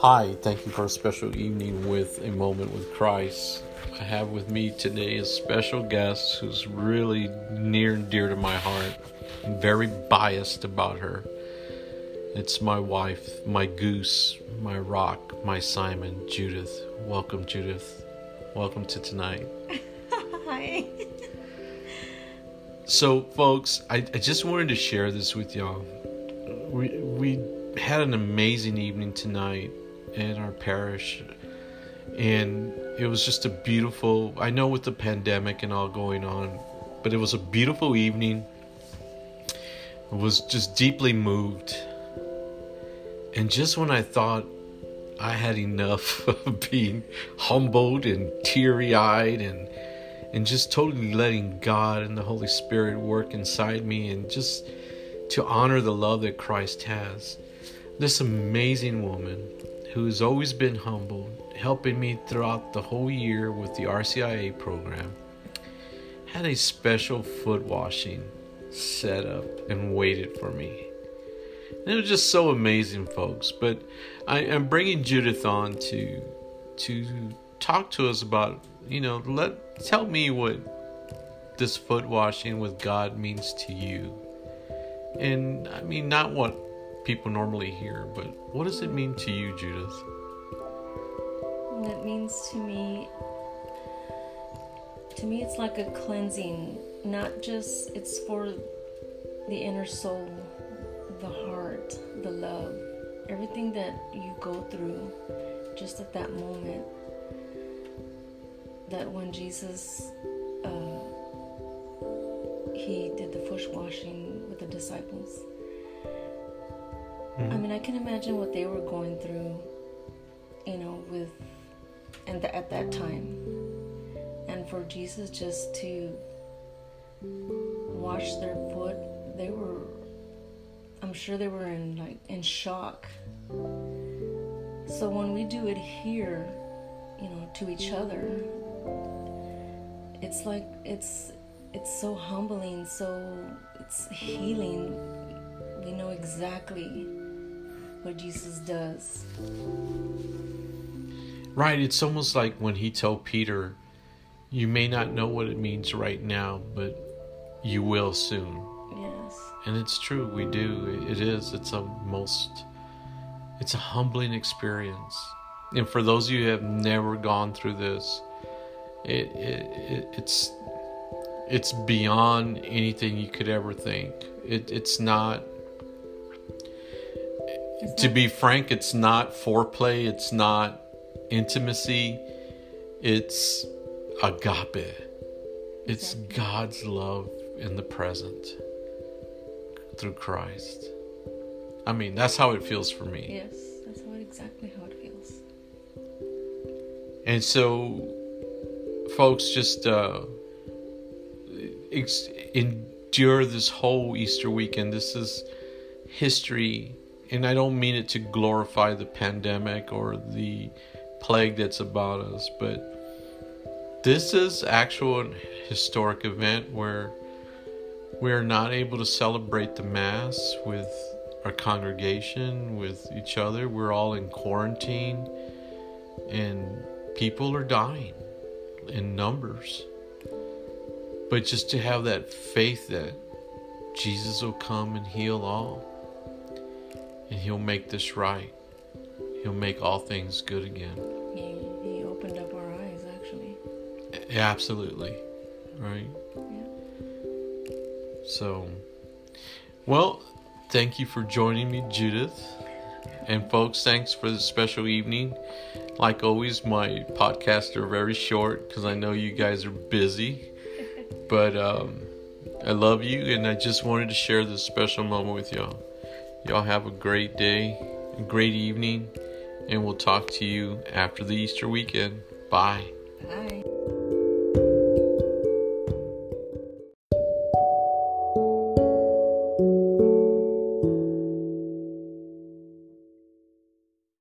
Hi, thank you for a special evening with a moment with Christ. I have with me today a special guest who's really near and dear to my heart. I'm very biased about her. It's my wife, my goose, my rock, my Simon, Judith. Welcome, Judith. Welcome to tonight. Hi. So, folks, I, I just wanted to share this with y'all. We, we had an amazing evening tonight in our parish, and it was just a beautiful, I know with the pandemic and all going on, but it was a beautiful evening. I was just deeply moved. And just when I thought I had enough of being humbled and teary eyed and and just totally letting God and the Holy Spirit work inside me and just to honor the love that Christ has. This amazing woman who has always been humble, helping me throughout the whole year with the RCIA program, had a special foot washing set up and waited for me. And it was just so amazing, folks. But I am bringing Judith on to to talk to us about, you know, let tell me what this foot washing with God means to you. And I mean, not what people normally hear, but what does it mean to you, Judith? It means to me, to me, it's like a cleansing. Not just it's for the inner soul, the heart, the love, everything that you go through, just at that moment. That when Jesus, uh, he did the foot washing with the disciples. Mm-hmm. I mean, I can imagine what they were going through, you know, with, and the, at that time, and for Jesus just to wash their foot, they were, I'm sure they were in like in shock. So when we do it here, you know, to each other, it's like it's it's so humbling, so it's healing. We know exactly what Jesus does. Right, it's almost like when he told Peter, You may not know what it means right now, but you will soon. Yes. And it's true, we do. It is. It's a most, it's a humbling experience. And for those of you who have never gone through this, it, it, it it's it's beyond anything you could ever think. It, it's not to be frank, it's not foreplay, it's not intimacy, it's agape. It's God's love in the present through Christ. I mean, that's how it feels for me. Yes, that's what exactly how it feels. And so, folks, just uh, ex- endure this whole Easter weekend. This is history and I don't mean it to glorify the pandemic or the plague that's about us, but this is actual historic event where we're not able to celebrate the mass with our congregation, with each other. We're all in quarantine and people are dying in numbers. But just to have that faith that Jesus will come and heal all and He'll make this right. He'll make all things good again. He, he opened up our eyes, actually. Absolutely. Right? Yeah. So, well, thank you for joining me, Judith. And, folks, thanks for the special evening. Like always, my podcasts are very short because I know you guys are busy. But um, I love you, and I just wanted to share this special moment with y'all. Y'all have a great day, a great evening, and we'll talk to you after the Easter weekend. Bye. Bye.